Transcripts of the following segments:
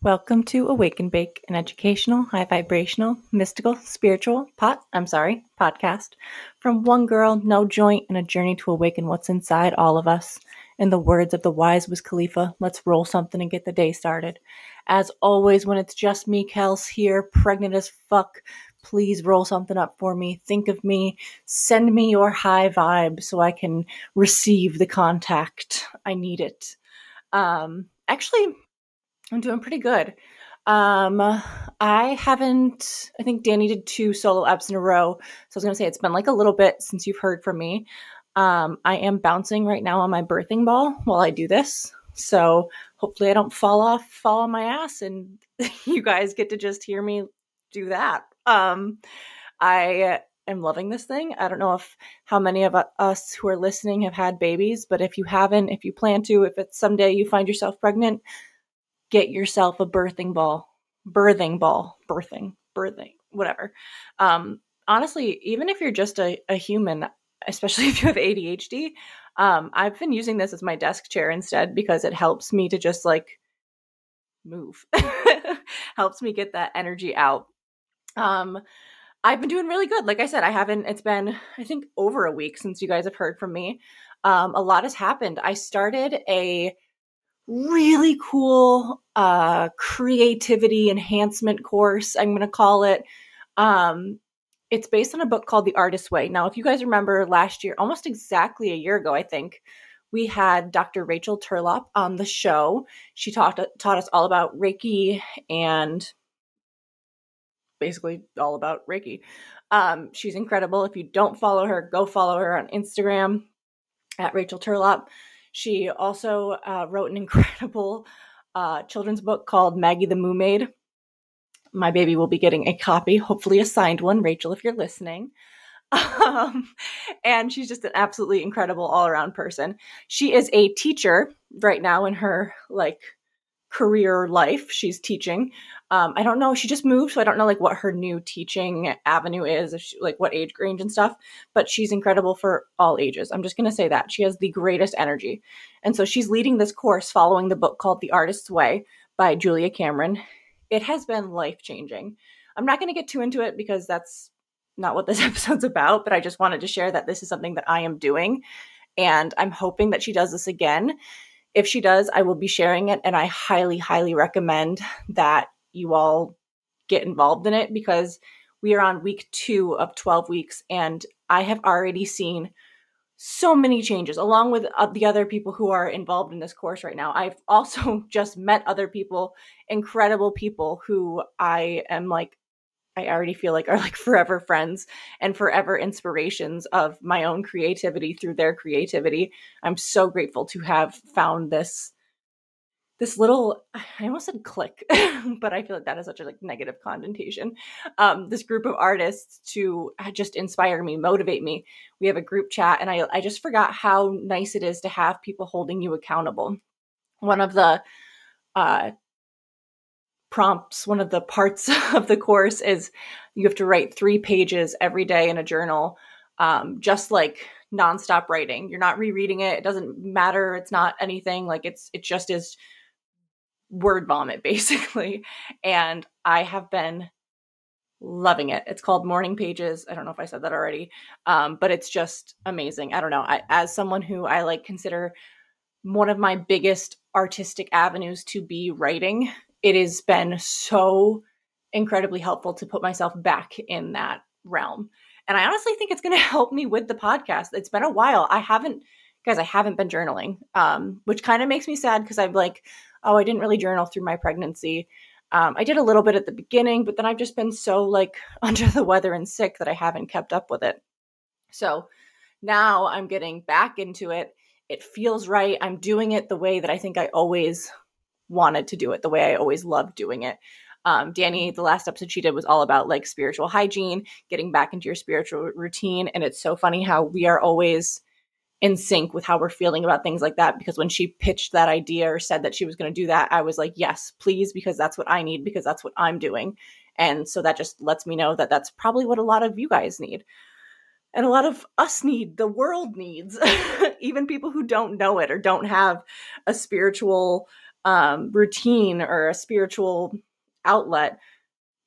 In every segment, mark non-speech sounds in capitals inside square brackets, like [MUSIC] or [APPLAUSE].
Welcome to Awaken Bake, an educational, high vibrational, mystical, spiritual pot, I'm sorry, podcast from one girl, no joint, and a journey to awaken what's inside all of us. In the words of the wise Wiz Khalifa, let's roll something and get the day started. As always, when it's just me, Kels here, pregnant as fuck, please roll something up for me. Think of me. Send me your high vibe so I can receive the contact. I need it. Um, actually, I'm doing pretty good. Um, I haven't, I think Danny did two solo apps in a row. So I was going to say it's been like a little bit since you've heard from me. Um, I am bouncing right now on my birthing ball while I do this. So hopefully I don't fall off, fall on my ass, and [LAUGHS] you guys get to just hear me do that. Um, I am loving this thing. I don't know if how many of us who are listening have had babies, but if you haven't, if you plan to, if it's someday you find yourself pregnant, get yourself a birthing ball, birthing ball, birthing, birthing, whatever. Um, honestly, even if you're just a, a human, especially [LAUGHS] if you have ADHD, um, I've been using this as my desk chair instead because it helps me to just like move, [LAUGHS] helps me get that energy out. Um, I've been doing really good. Like I said, I haven't, it's been, I think, over a week since you guys have heard from me. Um, a lot has happened. I started a really cool uh, creativity enhancement course, I'm going to call it. Um, it's based on a book called The Artist's Way. Now, if you guys remember last year, almost exactly a year ago, I think, we had Dr. Rachel Turlop on the show. She talked taught us all about Reiki and basically all about Reiki. Um, she's incredible. If you don't follow her, go follow her on Instagram at Rachel Turlop. She also uh, wrote an incredible uh, children's book called Maggie the Moo Maid. My baby will be getting a copy, hopefully a signed one. Rachel, if you're listening. [LAUGHS] Um, and she's just an absolutely incredible all around person. She is a teacher right now in her like career life. She's teaching. Um, I don't know. She just moved, so I don't know like what her new teaching avenue is, if she, like what age range and stuff. But she's incredible for all ages. I'm just gonna say that she has the greatest energy, and so she's leading this course following the book called The Artist's Way by Julia Cameron. It has been life changing. I'm not gonna get too into it because that's not what this [LAUGHS] episode's about. But I just wanted to share that this is something that I am doing, and I'm hoping that she does this again. If she does, I will be sharing it, and I highly, highly recommend that you all get involved in it because we are on week two of 12 weeks and I have already seen so many changes along with uh, the other people who are involved in this course right now. I've [LAUGHS] also just met other people, incredible people who I am like I already feel like [LAUGHS] are like forever friends and forever inspirations of my own creativity through their creativity. I'm so grateful to have found this this little i almost said click [LAUGHS] but i feel like that is such a like negative connotation. Um, this group of artists to uh, just inspire me motivate me. We have a group chat and i i just forgot how nice it is to have people holding you accountable. One of the uh, prompts one of the parts [LAUGHS] of the course is you have to write three pages every day in a journal um, just like nonstop writing. You're not rereading it. It doesn't matter. It's not anything. Like it's it just is word vomit [LAUGHS] basically. And i have been loving it. It's called morning pages. I don't know if i said that already. Um, but it's just amazing. I don't know. I, as someone who i like consider one of my biggest artistic avenues to be writing it has been so incredibly helpful to put myself back in that realm and i honestly think it's going [LAUGHS] to help me with the podcast it's been a while i haven't guys i haven't been journaling um, which kind of makes me sad because i'm like oh, I didn't really journal through my pregnancy. Um, I did a little bit at the beginning, but then I've just been so like [LAUGHS] under the weather and sick that I haven't kept up with it. So now I'm getting back into it. It feels right. I'm doing it the way that I think I always wanted to do it, the way I always loved doing it. Um, Danny, the last episode she did was all about like spiritual hygiene, getting back into your spiritual routine. And it's so funny how we are always in sync with how we're feeling about things like that because when she pitched that idea or said that she was going to do that i was like yes please because that's what i need because that's what i'm doing and so that just lets me know that that's probably what a lot of you guys need and a lot of us need the world needs [LAUGHS] even people who don't know it or don't have a spiritual um, routine or a spiritual outlet,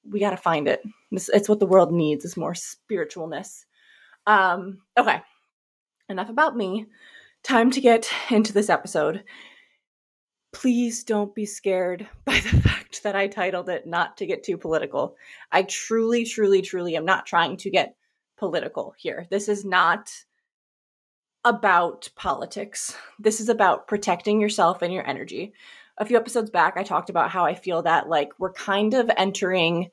we got to find it. It's, it's what the world needs is more spiritualness. Um, okay, enough about me. Time to get into this episode. Please don't be scared [LAUGHS] by the fact that I titled it Not to Get Too Political. I truly, truly, truly am not trying to get political here. This is not about politics. This is about protecting yourself and your energy. A few episodes back, I talked about how I feel that like we're kind of entering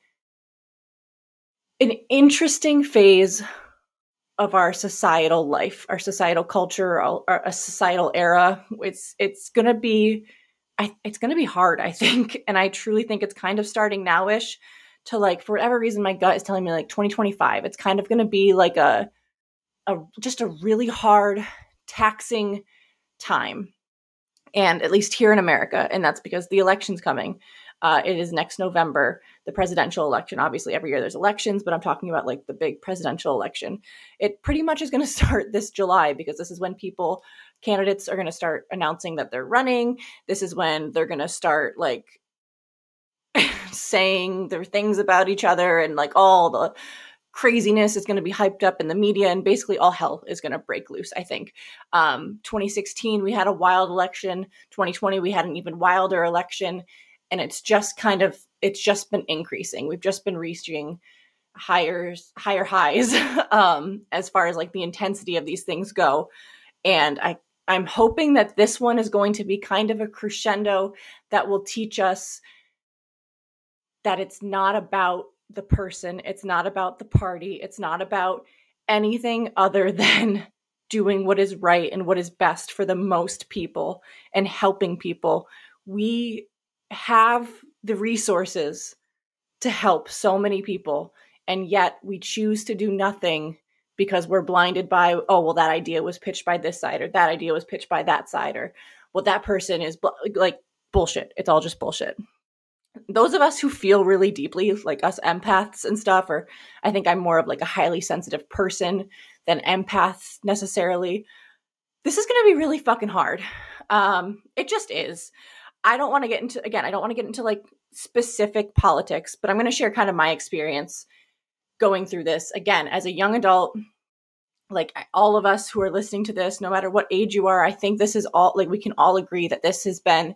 an interesting phase of our societal life, our societal culture, our, a societal era. It's it's to be I, it's to be hard, I think, [LAUGHS] and I truly think it's kind of starting nowish to like for whatever reason my gut is telling me like 2025. It's kind of to be like a a just a really hard taxing time and at least here in america and that's because the election's coming. Uh, it is next november the presidential election. Obviously every year there's elections but i'm talking about like the big presidential election. It pretty much is going [LAUGHS] to start this july because this is when people candidates are going to start announcing that they're running. This is when they're going to start like [LAUGHS] saying their things about each other and like all the craziness is going to be hyped up in the media and basically all hell is going to break loose i think. Um, 2016 we had a wild election. 2020 we had an even wilder election and it's just kind of it's just been increasing. We've just been reaching higher higher highs [LAUGHS] um, as far as like the intensity of these things go. And i i'm hoping that this one is going to be kind of a crescendo that will teach us that it's not about the person, it's not about the party, it's not about anything other [LAUGHS] than doing what is right and what is best for the most people and helping people. We have the resources to help so many people, and yet we choose to do nothing because we're blinded by, oh, well, that idea was pitched by this side, or that idea was pitched by that side, or well, that person is like bullshit. It's all just bullshit those of us who feel really deeply, like us empaths and stuff, or I think I'm more of like a highly sensitive person than empaths necessarily. This is going to be really fucking hard. Um, it just is. I don't want to get into again. I don't want to get into like specific politics, but I'm going to share kind of my experience going through this again as a young adult. Like all of us who are listening to this, no matter what age you are, I think this is all like we can all agree that this has been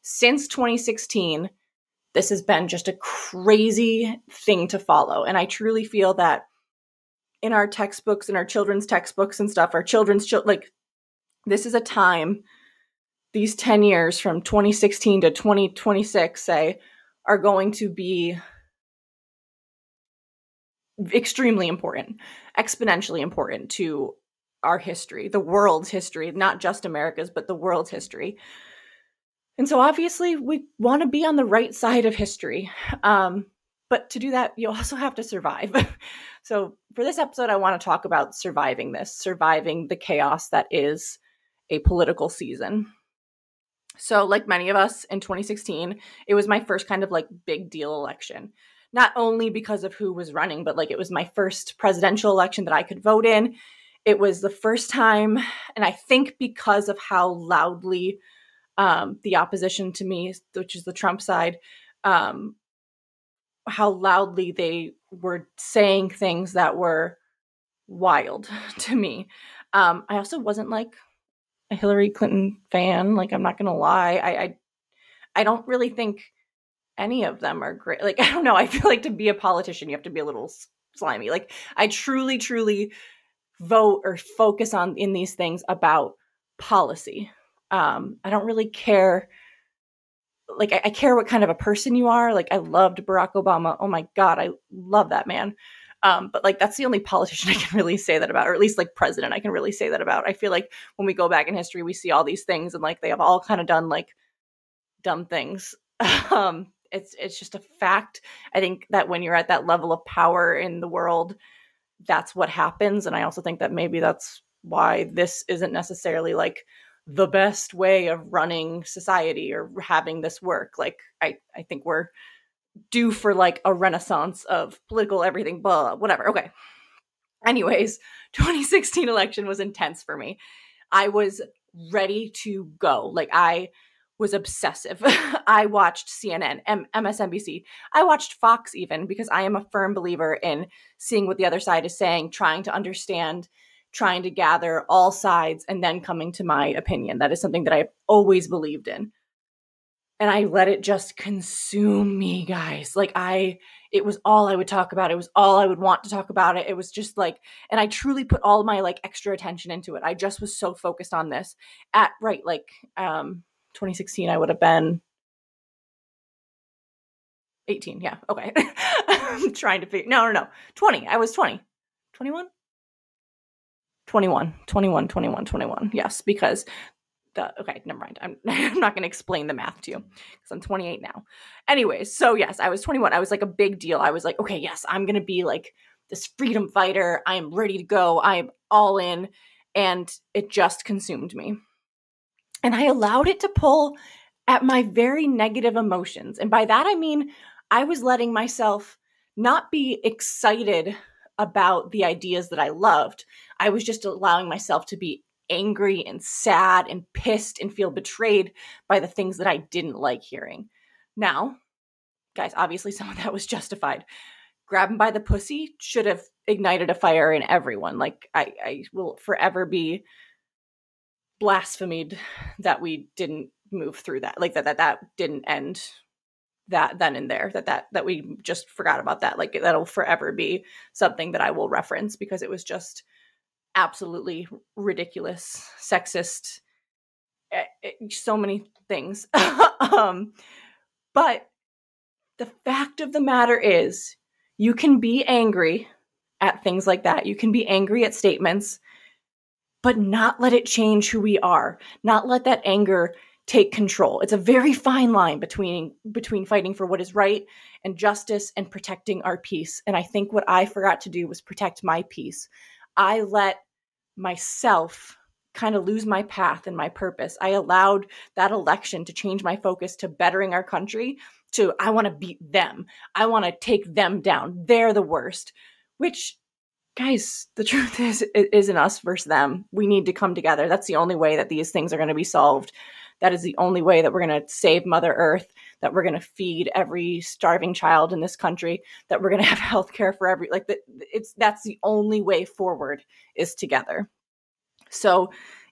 since 2016 this has been just a crazy thing to follow. And I truly feel that in our textbooks and our children's textbooks and stuff, our children's like this is a time these 10 years from 2016 to 2026 say are going to be extremely important, exponentially important to our history, the world's history, not just America's, but the world's history. And so obviously we want to be on the right side of history. Um, but to do that, you also have to survive. [LAUGHS] so for this episode, I want to talk about surviving this, surviving the chaos that is a political season. So, like many of us in 2016, it was my first kind of like big deal election. Not only because of who was running, but like it was my first presidential election that I could vote in. It was the first time, and I think because of how loudly um, the opposition to me, which is the Trump side, um, how loudly they were saying things that were wild [LAUGHS] to me. Um, I also wasn't like a Hillary Clinton fan. Like I'm not gonna lie, I, I I don't really think any of them are great. Like [LAUGHS] I don't know. I feel like to be a politician, you have to be a little slimy. Like I truly, truly vote or focus on in these things about policy um, I don't really care. Like, I, I care what kind of a person you are. Like, I loved Barack Obama. Oh my God, I love that man. Um, but like that's the only politician [LAUGHS] I can really say that about, or at least like president I can really say that about. I feel like when we go back in history, we see all these things and like they have all kind of done like dumb things. [LAUGHS] um, it's it's just a fact. I think that when you're at that level of power in the world, that's what happens. And I also think that maybe that's why this isn't necessarily like the best way of running society or having this work. Like I, I think we're due for like a renaissance of political everything, blah, whatever. Okay. Anyways, [LAUGHS] 2016 election was intense for me. I was ready to go. Like I was obsessive. [LAUGHS] I watched CNN, M- MSNBC. I watched Fox even because I am a firm believer in seeing what the other side is saying, trying to understand, trying to gather all sides, and then coming to my opinion. That is something that I've always believed in. And I let it just consume me, guys. Like, I, it was all I would talk about. It was all I would want to talk about it. It was just like, and I truly put all my like extra attention into it. I just was so focused on this at, right, like, um, 2016, I would have been 18. Yeah. Okay. [LAUGHS] I'm trying to figure. No, no, no. 20. I was 20. 21? 21. 21, 21, 21. Yes, because the okay, never mind. I'm [LAUGHS] I'm not going to explain the math to you cuz I'm 28 now. Anyways, so yes, I was 21. I was like a big deal. I was like, okay, yes, I'm going to be like this freedom fighter. I am ready to go. I am all in and it just consumed me. And I allowed it to pull at my very negative emotions. And by that, I mean, I was letting myself not be excited about the ideas that I loved. I was just allowing myself to be angry and sad and pissed and feel betrayed by the things that I didn't like hearing. Now, guys, obviously some of that was justified. Grabbing by the pussy should have ignited a fire in everyone. Like I, I will forever be blasphemed that we didn't move through that like that that that didn't end that then and there that that that we just forgot about that. Like that'll forever be something that i will reference because it was just absolutely ridiculous sexist eh, eh, so many things. [LAUGHS] Um but the fact of the matter is you can be angry at things like that. You can be angry at statements but not let it change who we are, not let that anger take control. It's a very fine line between between fighting for what is right and justice and protecting our peace. And I think what I forgot to do was protect my peace. I let myself kind of lose my path and my purpose. I allowed that election to change my focus to bettering our country to I want to beat them. I want to take them down. They're the worst, which guys, the truth is, it isn't us versus them. We need to come together. That's the only way that these things are going to be solved. That is the only way that we're going to save Mother Earth, that we're going to feed every starving child in this country, that we're going [LAUGHS] to have health care for every like the, it's that's the only way forward is together. So,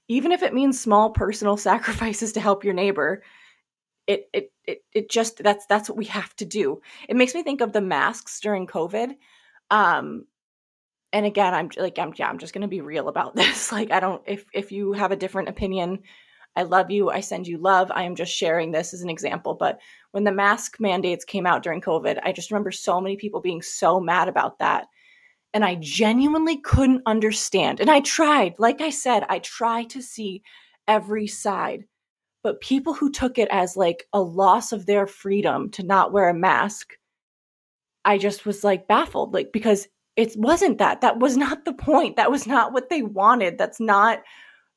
even if it means small personal [LAUGHS] sacrifices to help your neighbor, it it it it just that's that's what we have to do. It makes me think of the masks during COVID. Um, and again i'm like i'm yeah i'm just going to be real about [LAUGHS] this like i don't if if you have a different opinion i love you i send you love i am just sharing this as an example but when the mask mandates came out during covid i just remember so many people being so mad about that. And i genuinely couldn't understand and i tried like i said i tried to see every side but people who took it as like a loss of their freedom to not wear a mask i just was like baffled like because it wasn't that that was not the point that was not what they wanted that's not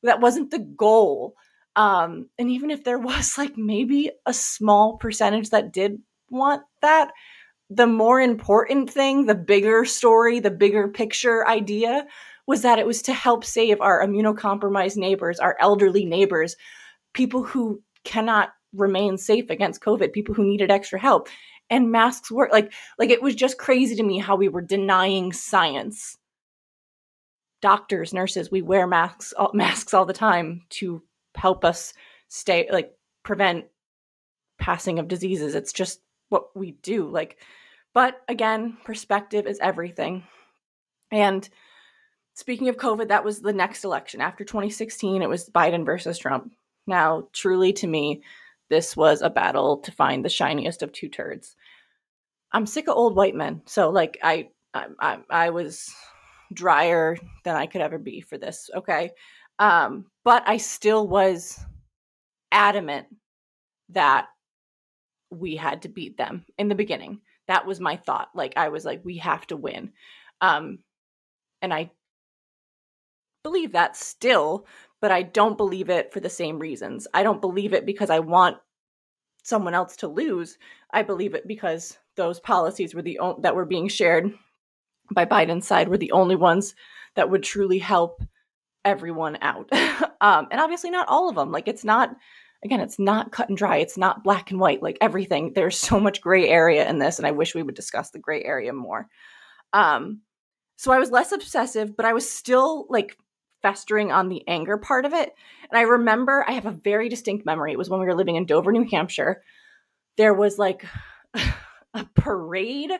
that wasn't the goal um and even if there was like maybe a small percentage that did want that the more important thing the bigger story the bigger picture idea was that it was to help save our immunocompromised neighbors our elderly neighbors people who cannot remain safe against covid people who needed extra help. And masks work like like it was just crazy to me how we were denying science. Doctors nurses we wear masks all, [LAUGHS] masks all the time to help us stay like prevent passing of diseases it's just what we do like but again perspective is everything and speaking of covid that was the next election after 2016 it was biden versus trump now truly to me this was a battle to find the shiniest of two turds. I'm sick of old white men, so like I I I, I was drier than I could ever be for this. Okay, um, but I still was adamant that we had to beat them in the beginning. That was my thought. Like I was like, we have to win, um, and I believe that still but I don't believe it for the same reasons. I don't believe it because I want someone else to lose. I believe it because those policies were the o- that were being shared by Biden's side were the only ones that would truly help everyone out. [LAUGHS] um, and obviously not all of them. Like it's not again, it's not cut and dry. It's not black and white like everything. There's so much gray area in this, and I wish we would discuss the gray area more. Um, so I was less obsessive, but I was still like festering on the anger part of it. And I remember I have a very distinct memory. It was when we were living in Dover, New Hampshire. There was like [SIGHS] a parade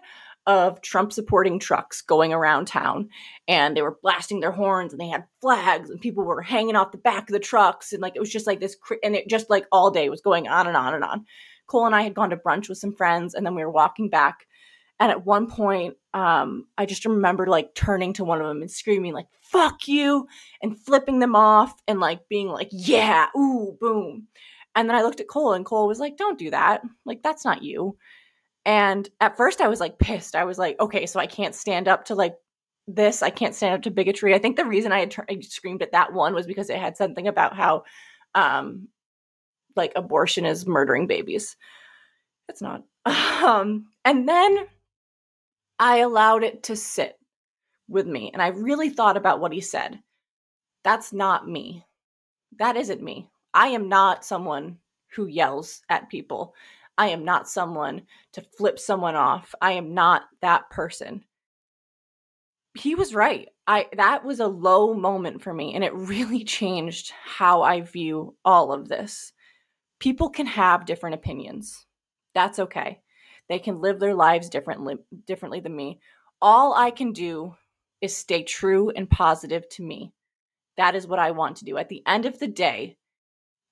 of Trump supporting trucks going around town and they were blasting their horns and they had flags and people were hanging off the back of the trucks and like it was just like this and it just like all day was going on and on and on. Cole and I had gone to brunch with some friends and then we were walking back and at one point um I just remember like turning to one of them and screaming like fuck you and flipping them off and like being like yeah ooh boom. And then I looked at Cole and Cole was like don't do that. Like that's not you and at first I was like pissed. I was like, okay, so I can't stand up to like this. I can't stand up to bigotry. I think the reason I had I screamed at that one was because it had something about how um like abortion is murdering babies. It's not. [LAUGHS] Um and then I allowed it to sit with me and I really thought about what he said. That's not me. That isn't me. I am not someone who yells at people. I am not someone to flip someone off. I am not that person. He was right. I that was a low moment for me and it really [LAUGHS] changed how I view all of this. People can have different opinions. That's okay. They can live their lives differently differently than me. All I can do is stay true and positive to me. That is what I want to do. At the end of the day,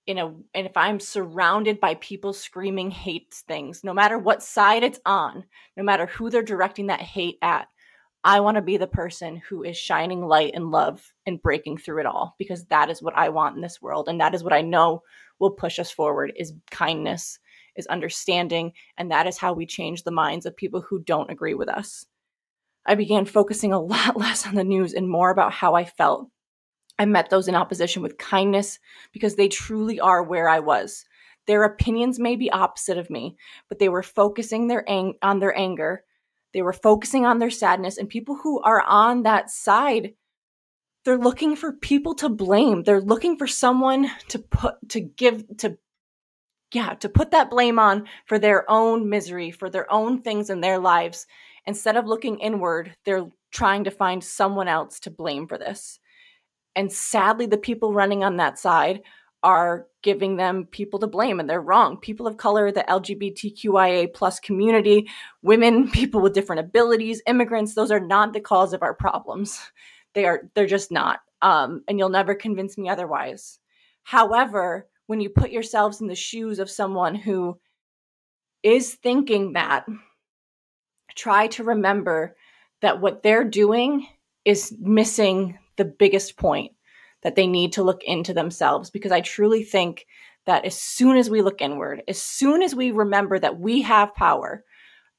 in a and if i'm surrounded by people screaming hate things no matter what side it's on no matter who they're directing that hate at i want to be the person who is shining light and love and breaking through it all because that is what i want in this world and that is what i know will push us forward is kindness is understanding and that is how we change the minds of people who don't agree with us. I began focusing a lot [LAUGHS] less on the news and more about how i felt I met those in opposition with kindness because they truly are where I was. Their opinions may be opposite of me, but they were focusing their ang- on their anger. They were focusing on their sadness and people who are on that side they're looking for people to blame. They're looking for someone to put to give to yeah, to put that blame on for their own misery, for their own things in their lives. Instead of looking inward, they're trying to find someone else to blame for this. And sadly, the people running on that side are giving them people to blame and they're wrong. People of color the lgbtqia plus community women [LAUGHS] people with different abilities immigrants those are not the cause of our problems. They are they're just not um, and you'll never convince me otherwise. However when you put yourselves in the shoes of someone who is thinking that try to remember that what they're doing is missing the biggest point that they need to look into themselves because I truly think that as soon as we look inward, as soon as we remember that we have power,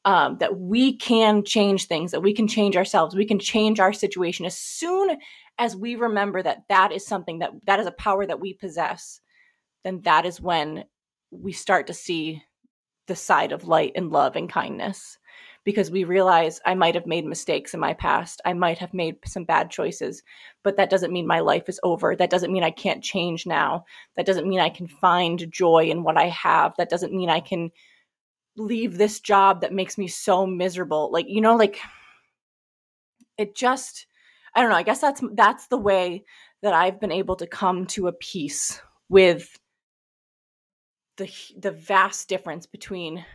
um, that we can change things, that we can change ourselves, we can change our situation. As soon as we remember that that is something that that is a power that we possess, then that is when we start to see the side of light and love and kindness because we realize I might have made mistakes in my past. I might have made some bad choices, but that doesn't mean my life is over. That doesn't mean I can't change now. That doesn't mean I can find joy in what I have. That doesn't mean I can leave this job that makes me so miserable. Like, you know, like it just I don't know, I guess that's that's the way that I've been able to come to a peace with the the vast difference between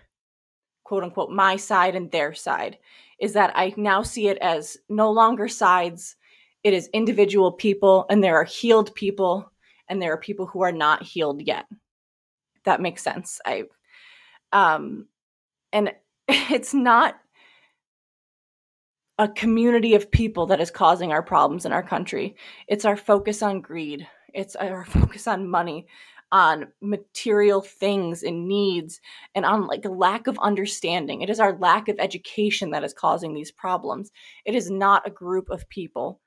quote unquote my side and their side is that I now see it as no longer sides. It is individual people, and there are healed people, and there are people who are not healed yet. That makes sense. I, um, and [LAUGHS] it's not a community of people that is causing our problems in our country. It's our focus on greed. It's our [LAUGHS] focus on money on material things and needs and on like a lack of understanding. It is our lack of education that is causing these problems. It is not a group of people.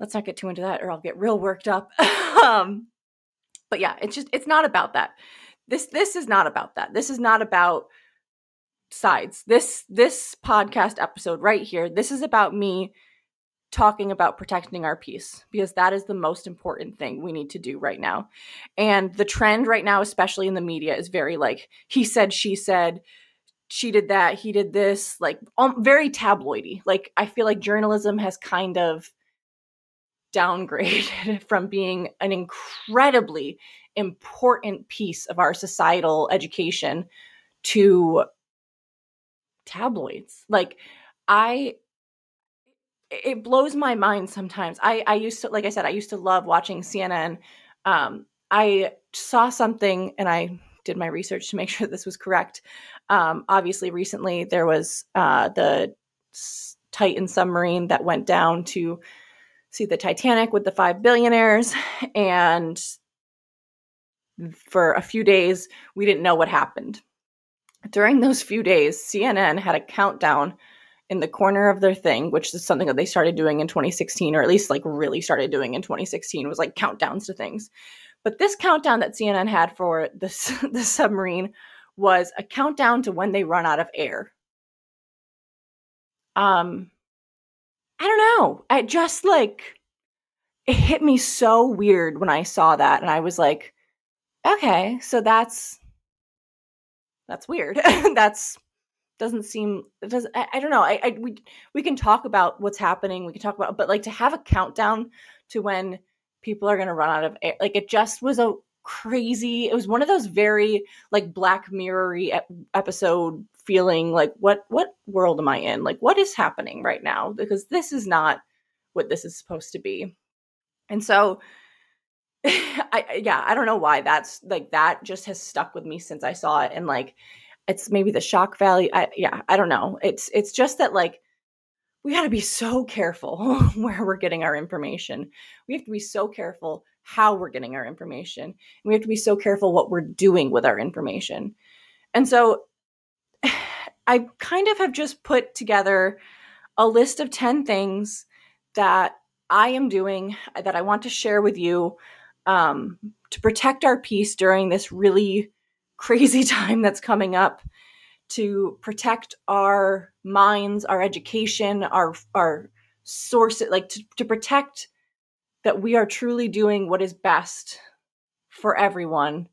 Let's not get too into that or I'll get real worked up. [LAUGHS] um, but yeah, it's just it's not about that. This this is not about that. This is not about sides. This this podcast episode right here, this is about me talking about protecting our peace because that is the most important thing we need to do right now. And the trend right now, especially in the media, is very like he said, she said, she did that, he did this, like um, very tabloidy. Like I feel like journalism has kind of downgraded [LAUGHS] from being an incredibly important piece of our societal education to tabloids. Like I it blows my mind sometimes. I I used to like I said I used to love watching CNN. Um I saw something and I did my research to make [LAUGHS] sure this was correct. Um obviously recently there was uh the Titan submarine that went down to see the Titanic with the five billionaires and for a few days we didn't know what happened. During those few days, CNN had a countdown in the corner of their thing, which is something that they started doing in 2016, or at least like really started doing in 2016, was like countdowns to things. But this countdown that CNN had for this [LAUGHS] the submarine was a countdown to when they run out of air. Um, I don't know. I just like it hit me so weird when I saw that, and I was like, okay, so that's that's weird. [LAUGHS] that's doesn't seem it does I, I don't know I, I we we can talk about what's happening we can talk about but like to have a countdown to when people are going to run out of air like it just was a crazy it was one of those very like black mirrory episode feeling like what what world am i in? Like what is happening right now? Because this is not what this is supposed to be. And so [LAUGHS] I yeah, I don't know why that's like that just has stuck with me since I saw it. And like it's maybe the shock value. I, yeah, I don't know. It's it's just that like we got to be so careful [LAUGHS] where we're getting our information. We have to be so careful how we're getting our information. We have to be so careful what we're doing with our information. And so [SIGHS] I kind of have just put together a list of 10 things that I am doing that I want to share with you um, to protect our peace during this really crazy [LAUGHS] time that's coming up to protect our minds, our education, our our source like to, to protect that we are truly doing what is best for everyone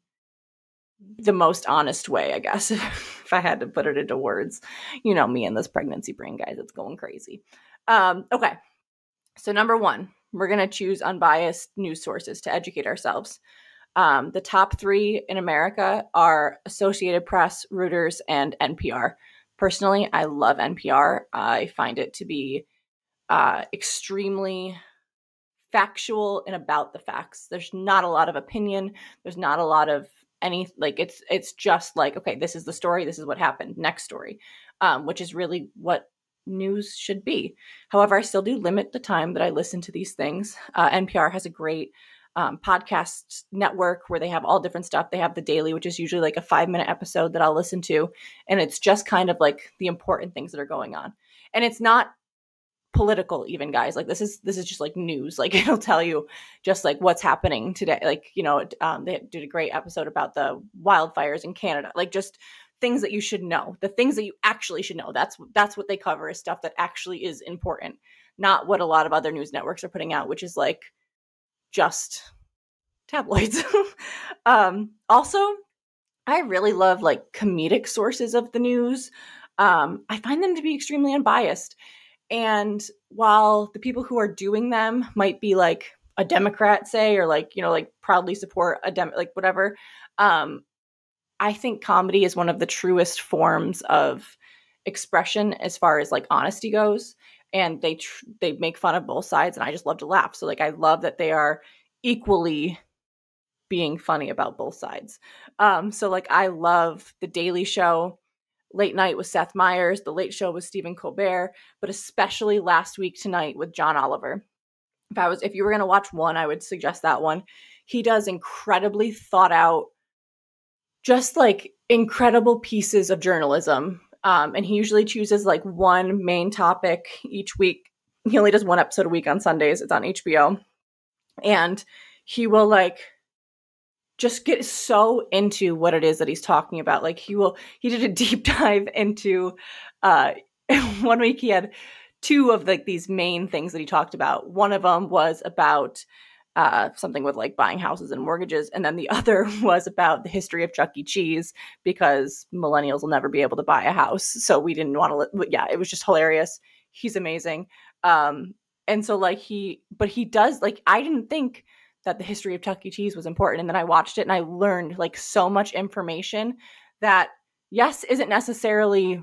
the most honest way, I guess, [LAUGHS] if I had to put it into words. You know me and this pregnancy brain, guys, it's going crazy. Um, okay. So number one, we're gonna choose unbiased news sources to educate ourselves. Um, the top three in America are Associated Press, Reuters, and NPR. Personally, I love NPR. I find it to be uh, extremely factual and about the facts. There's not a lot of opinion. There's not a lot of any like it's it's just like okay, this is the story. This is what happened. Next story, um, which is really what news should be. However, I still do limit the time that I listen to these things. Uh, NPR has a great um, podcast network where they have all different stuff. They have the daily, which is usually like a five minute episode that I'll listen to. And it's just kind of like the important things that are going on. And it's not political even guys like this is this is just like news [LAUGHS] like it'll tell you just like what's happening today like you know um, they did a great episode about the wildfires in canada like just things that you should know the things that you actually should know that's that's what they cover is stuff that actually is important not what a lot of other news networks are putting out which is like just tabloids. [LAUGHS] um, also, I really love like comedic sources of the news. Um, I find them to be extremely unbiased. And while the people who are doing them might be like a Democrat, say, or like, you know, like proudly support a dem like whatever, um, I think comedy is one of the truest forms of expression as far as like honesty goes and they tr- they make fun of both sides and i just love to laugh. So like i love that they are equally being funny about both sides. Um so like i love the daily show late night with seth meyers the late show with stephen colbert but especially last week tonight with john oliver. If i was if you were going to watch one i would suggest that one. He does incredibly thought out just like incredible pieces of journalism um, and he usually chooses like one main topic each week. He only does one episode a week on Sundays. It's on HBO. And he will like just get so into what it is that he's talking about. Like he will he did a deep [LAUGHS] dive into uh [LAUGHS] one week he had two of like these main things that he talked about. One of them was about uh, something with like buying houses and mortgages. And then the [LAUGHS] other was about the history of Chuck E. Cheese because millennials will never be able to buy a house. So we didn't want to, li- yeah, it was just hilarious. He's amazing. Um, and so like he, but he does like, I didn't think that the history of Chuck E. Cheese was important. And then I watched it and I learned like so much information that, yes, isn't necessarily,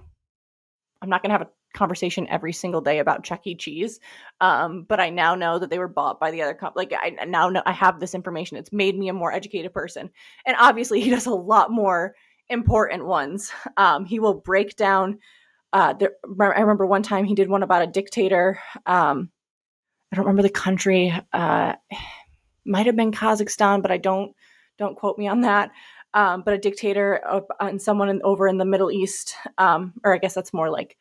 I'm not going to have a conversation every single day about Chuck E. Cheese. Um, but I now know that they were bought by the other company. Like I now know I have this information. It's made me a more educated person. And obviously, he [LAUGHS] does a lot more important ones. Um, he will break down. Uh, I remember one time he did one about a dictator. Um, I don't remember the country. Uh, might have been Kazakhstan, but I don't don't quote me on that. Um, but a dictator and someone in, over in the Middle East, um, or I guess that's more like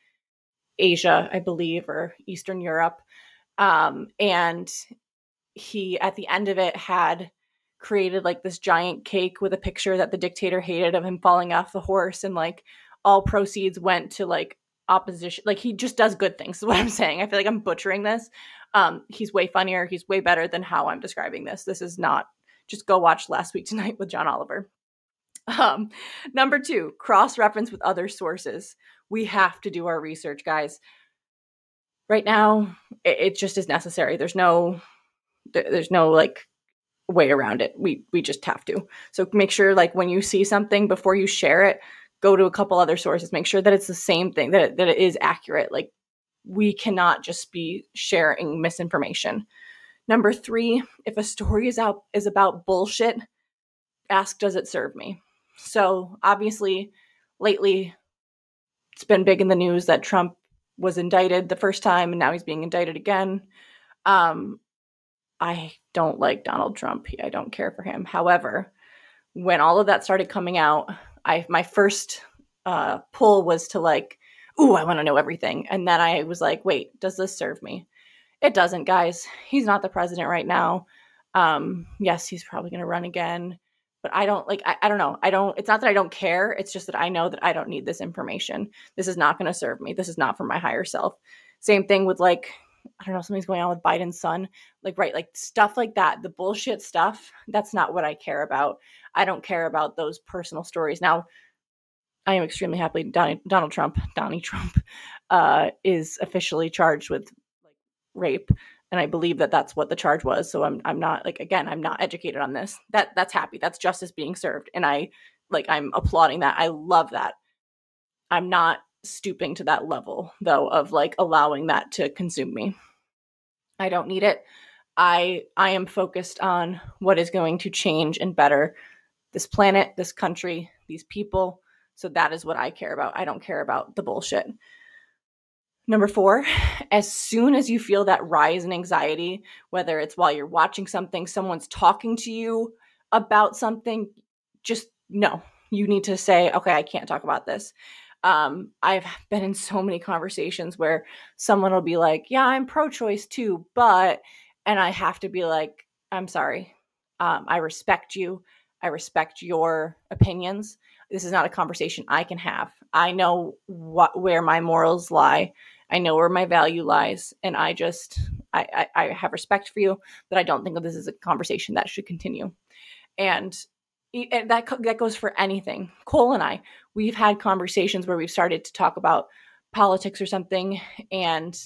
Asia, I believe, or Eastern Europe. Um, and he, at the end of it, had created like this giant cake with a picture that the dictator hated of him falling off the horse, and like all proceeds went to like opposition. Like he just does good things. Is what I'm saying. I feel like I'm butchering this. Um, he's way funnier. He's way better than how I'm describing this. This is not just go watch Last Week Tonight with John Oliver. Um, number two, cross reference with other sources we have to do our research, guys. Right now, it, it just is necessary. There's no, there's no like way around it. We we just have to. So make sure like when you see something before you share it, go to a couple other sources. Make sure that it's the same thing that it, that it is accurate. Like we cannot just be sharing misinformation. Number 3, if a story is out is about bullshit, ask does it serve me? So obviously lately it's been big in the news that Trump was indicted the first time and now he's being indicted again. Um, I don't like Donald Trump. I don't care for him. However, when all of that started coming out, I my first uh, pull was to like, ooh, I want to know everything. And then I was like, wait, does this serve me? It doesn't, guys. He's not the president right now. Um, yes, he's probably going to run again but I don't like I, I, don't know. I don't it's not that I don't care. It's just that I know that I don't need this information. This is not gonna serve me. This is not for my higher self. Same thing with like I don't know, something's going on with Biden's son. Like, right, like stuff like that, the bullshit stuff, that's not what I care about. I don't care about those personal stories. Now, I am extremely happy Donald Trump, Donnie Trump, [LAUGHS] uh, is officially charged with like rape and I believe that that's what the charge was. So I'm I'm not like again I'm not educated on this. That that's happy. That's justice being served, and I like I'm applauding that. I love that. I'm not stooping to that level though of like allowing that to consume me. I don't need it. I I am focused on what is going to change and better this planet, this country, these people. So that is what I care about. I don't care about the bullshit. Number four, as soon as you feel that rise in anxiety, whether it's while you're watching something, someone's talking to you about something, just no. You need to say, okay, I can't talk about this. Um, I've [LAUGHS] been in so many conversations where someone will be like, yeah, I'm pro choice too, but, and I have to be like, I'm sorry. Um, I respect you. I respect your opinions. This is not a conversation I can have. I know what where my morals lie. I know where my value lies, and I just I, I, I have respect for you, but I don't think that this is a conversation that should continue. And and that that goes for anything. Cole and I, we've had conversations where we've started to talk about politics or something, and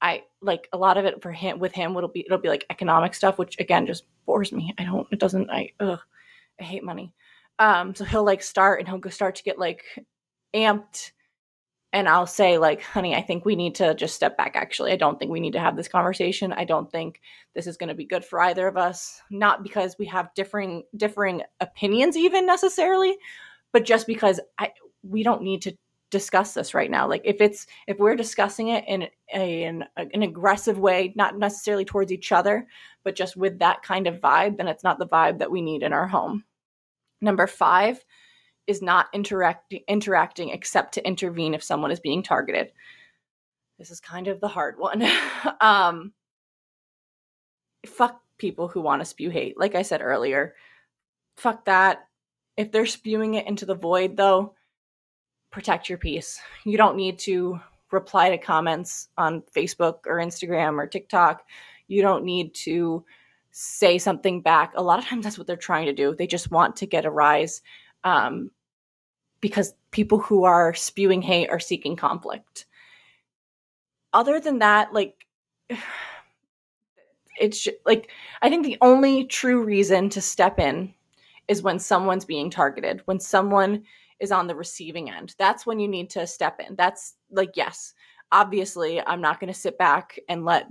I like a lot of it for him with him. It'll be it'll be like economic stuff, which again just bores me. I don't. It doesn't. I ugh. I hate money. Um, so he'll like start and he'll go start to get like amped and I'll say like, honey, I think we need to just step back actually. I don't think we need to have this conversation. I don't think this is going to be good for either of us, not because we have differing differing opinions even necessarily, but just because I we don't need to discuss this right now. Like if it's if we're discussing it in a, in an aggressive way, not necessarily towards each other, but just with that kind of vibe, then it's not the vibe that we need in our home. Number five is not interact- interacting except to intervene if someone is being targeted. This is kind of the hard one. [LAUGHS] um, fuck people who want to spew hate. Like I said earlier, fuck that. If they're spewing it into the void, though, protect your peace. You don't need to reply to comments on Facebook or Instagram or TikTok. You don't need to say something back. A lot of times that's what they're trying to do. They just want to get a rise um, because people who are spewing hate are seeking conflict. Other than that, like, [SIGHS] it's just, like, I think the only true reason to step in is when someone's being targeted, when someone is on the receiving end. That's when you need to step in. That's like, yes, obviously, I'm not going to sit back and let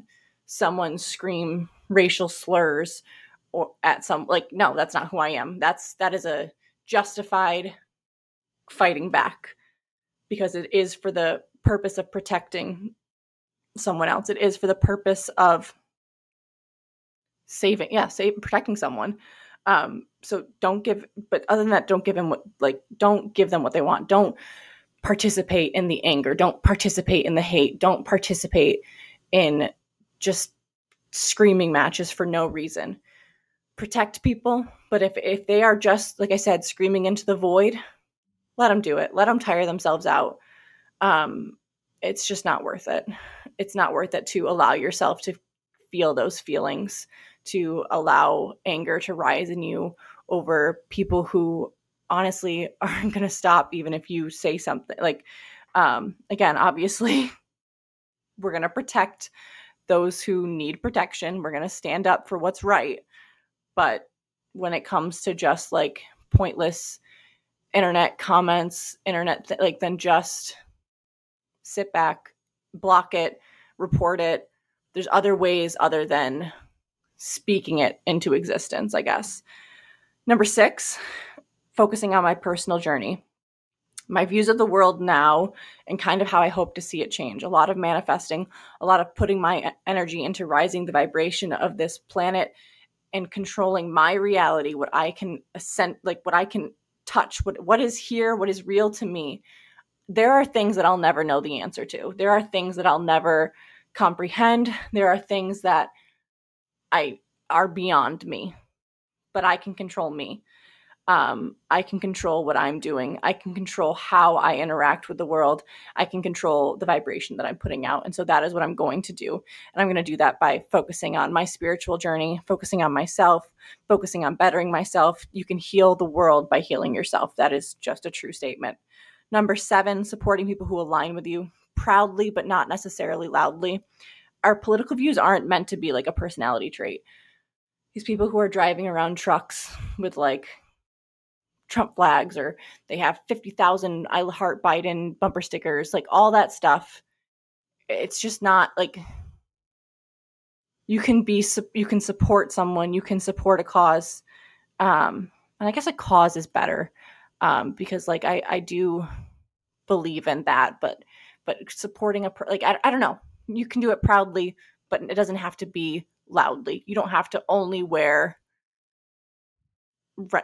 someone scream racial slurs or at some like no that's not who i am. That's that is a justified fighting back because it is for the purpose of protecting someone else. It is for the purpose of saving yeah save protecting someone. Um so don't give but other than that don't give them what like don't give them what they want. Don't participate in the anger. Don't participate in the hate. Don't participate in just screaming matches for no reason. Protect people, but if if they are just like I said, screaming into the void, let them do it. Let them tire themselves out. Um, it's just not worth it. It's not worth it to allow yourself to feel those feelings, to allow anger to rise in you over people who honestly [LAUGHS] aren't going to stop even if you say something like um again obviously [LAUGHS] we're going to protect those who need protection. We're going to stand up for what's right. But when it comes to just like pointless internet comments, internet, th- like, then just sit back, block it, report it. There's other ways other than speaking it into existence, I guess. Number six, focusing on my personal journey my views of the world now and kind of how I hope to see it change. A lot of manifesting, a lot of putting my energy into rising the vibration of this planet and controlling my reality, what I can ascend, like what I can touch, what what is here, what is real to me. There are things that I'll never know the answer to. There are things that I'll never comprehend. There are things that I are beyond me, but I can control me um, I can control what I'm doing. I can control how I interact with the world. I can control the vibration that I'm putting out. And so that is what I'm going to do. And I'm going to do that by focusing on my spiritual journey, focusing on myself, focusing on bettering myself. You can heal the world by healing yourself. That is just a true statement. Number seven, supporting people who align with you proudly, but not necessarily loudly. Our political views aren't meant to be like a personality trait. These people who are driving around trucks with like Trump flags or they have 50,000 I heart Biden bumper stickers, like all that stuff. It's just not like you can be you can support someone, you can support a cause. Um and I guess a cause is better um because like I I do believe in that, but but supporting a like I, I don't know. You can do it proudly, but it doesn't have to be loudly. You don't have to only wear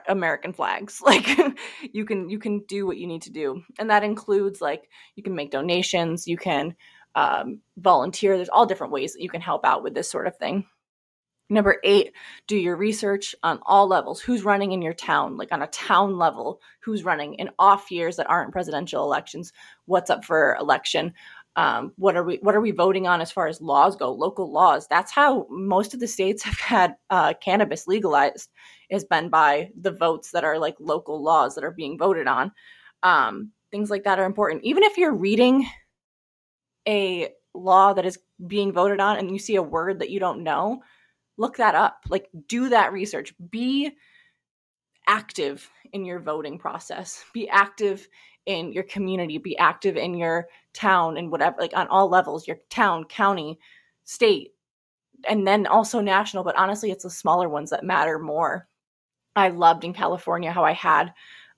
American flags. [LAUGHS] Like you can you can do what you need to do, and that includes like you can make donations, you can um, volunteer. There's all different ways that you can help out with this sort of thing. Number eight, do your research on all levels. Who's running in your town, like on a town level? Who's running in off years that aren't presidential elections? What's up for election? Um, what are we what are we voting on as far as laws go local laws? That's how most of the states [LAUGHS] have had uh, cannabis legalized has been by the votes that are like local laws that are being voted on. Um, things like that are important. Even if you're reading a law that is being voted on and you see a word that you don't know look that up. Like do that research. Be active in your voting process. Be active in your community, be active in your town and whatever, like on all levels, your town, county, state, and then also national. But honestly, it's the smaller ones that matter more. I loved in California how I had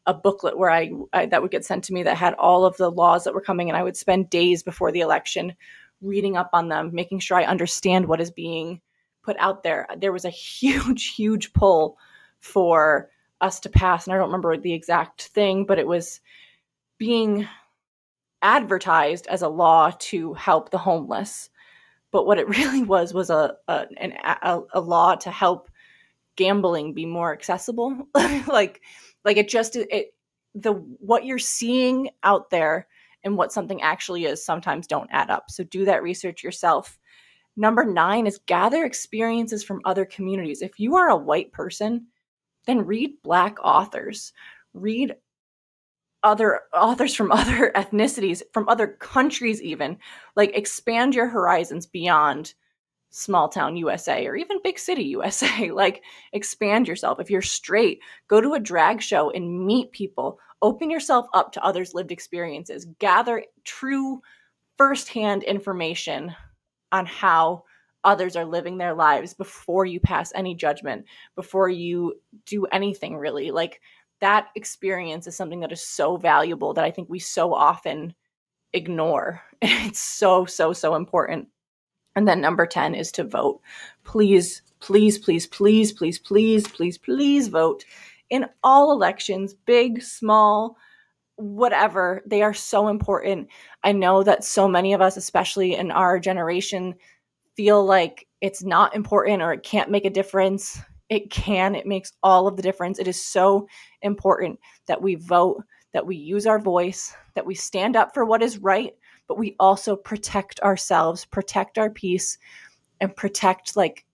a booklet where I, I, that would get sent to me that had all of the laws that were coming, and I would spend days before the election reading up on them, making sure I understand what is being put out there. There was a [LAUGHS] huge, huge pull for us to pass, and I don't remember the exact thing, but it was being advertised as a law to help the homeless but what it [LAUGHS] really was was a a, an, a, a law to help gambling be more accessible [LAUGHS] like like it just it the what you're seeing out there and what something actually is sometimes don't add up. So do that research yourself. Number nine is gather experiences from other communities. If you are a white person, then read Black authors, read other authors from [LAUGHS] other ethnicities, from other countries, even. Like expand your horizons beyond small town USA or even big city USA. [LAUGHS] like expand yourself. If you're straight, go to a drag show and meet people. Open yourself up to others' lived experiences. Gather true firsthand information on how others are living their lives before you pass any judgment, before you do anything really. Like that experience is something that is so valuable that I think we so often ignore. [LAUGHS] It's so, so, so important. And then number 10 is to vote. Please, please, please, please, please, please, please, please vote in all elections, big, small, whatever. They are so important. I know that so many of us, especially in our generation, feel like it's not important or it can't make a difference. It can, it makes all of the difference. It is so important that we vote, that we use our voice, that we stand up for what is right, but we also protect ourselves, protect our peace, and protect like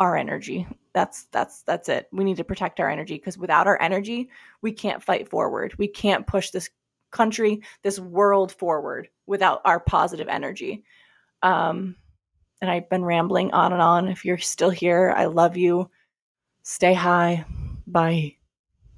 our energy. That's that's that's it. We need to protect our energy because without our energy, we can't fight forward. We can't push this country, this world forward without our positive energy. Um and I've been rambling on and on. If you're still here, I love you. Stay high. Bye.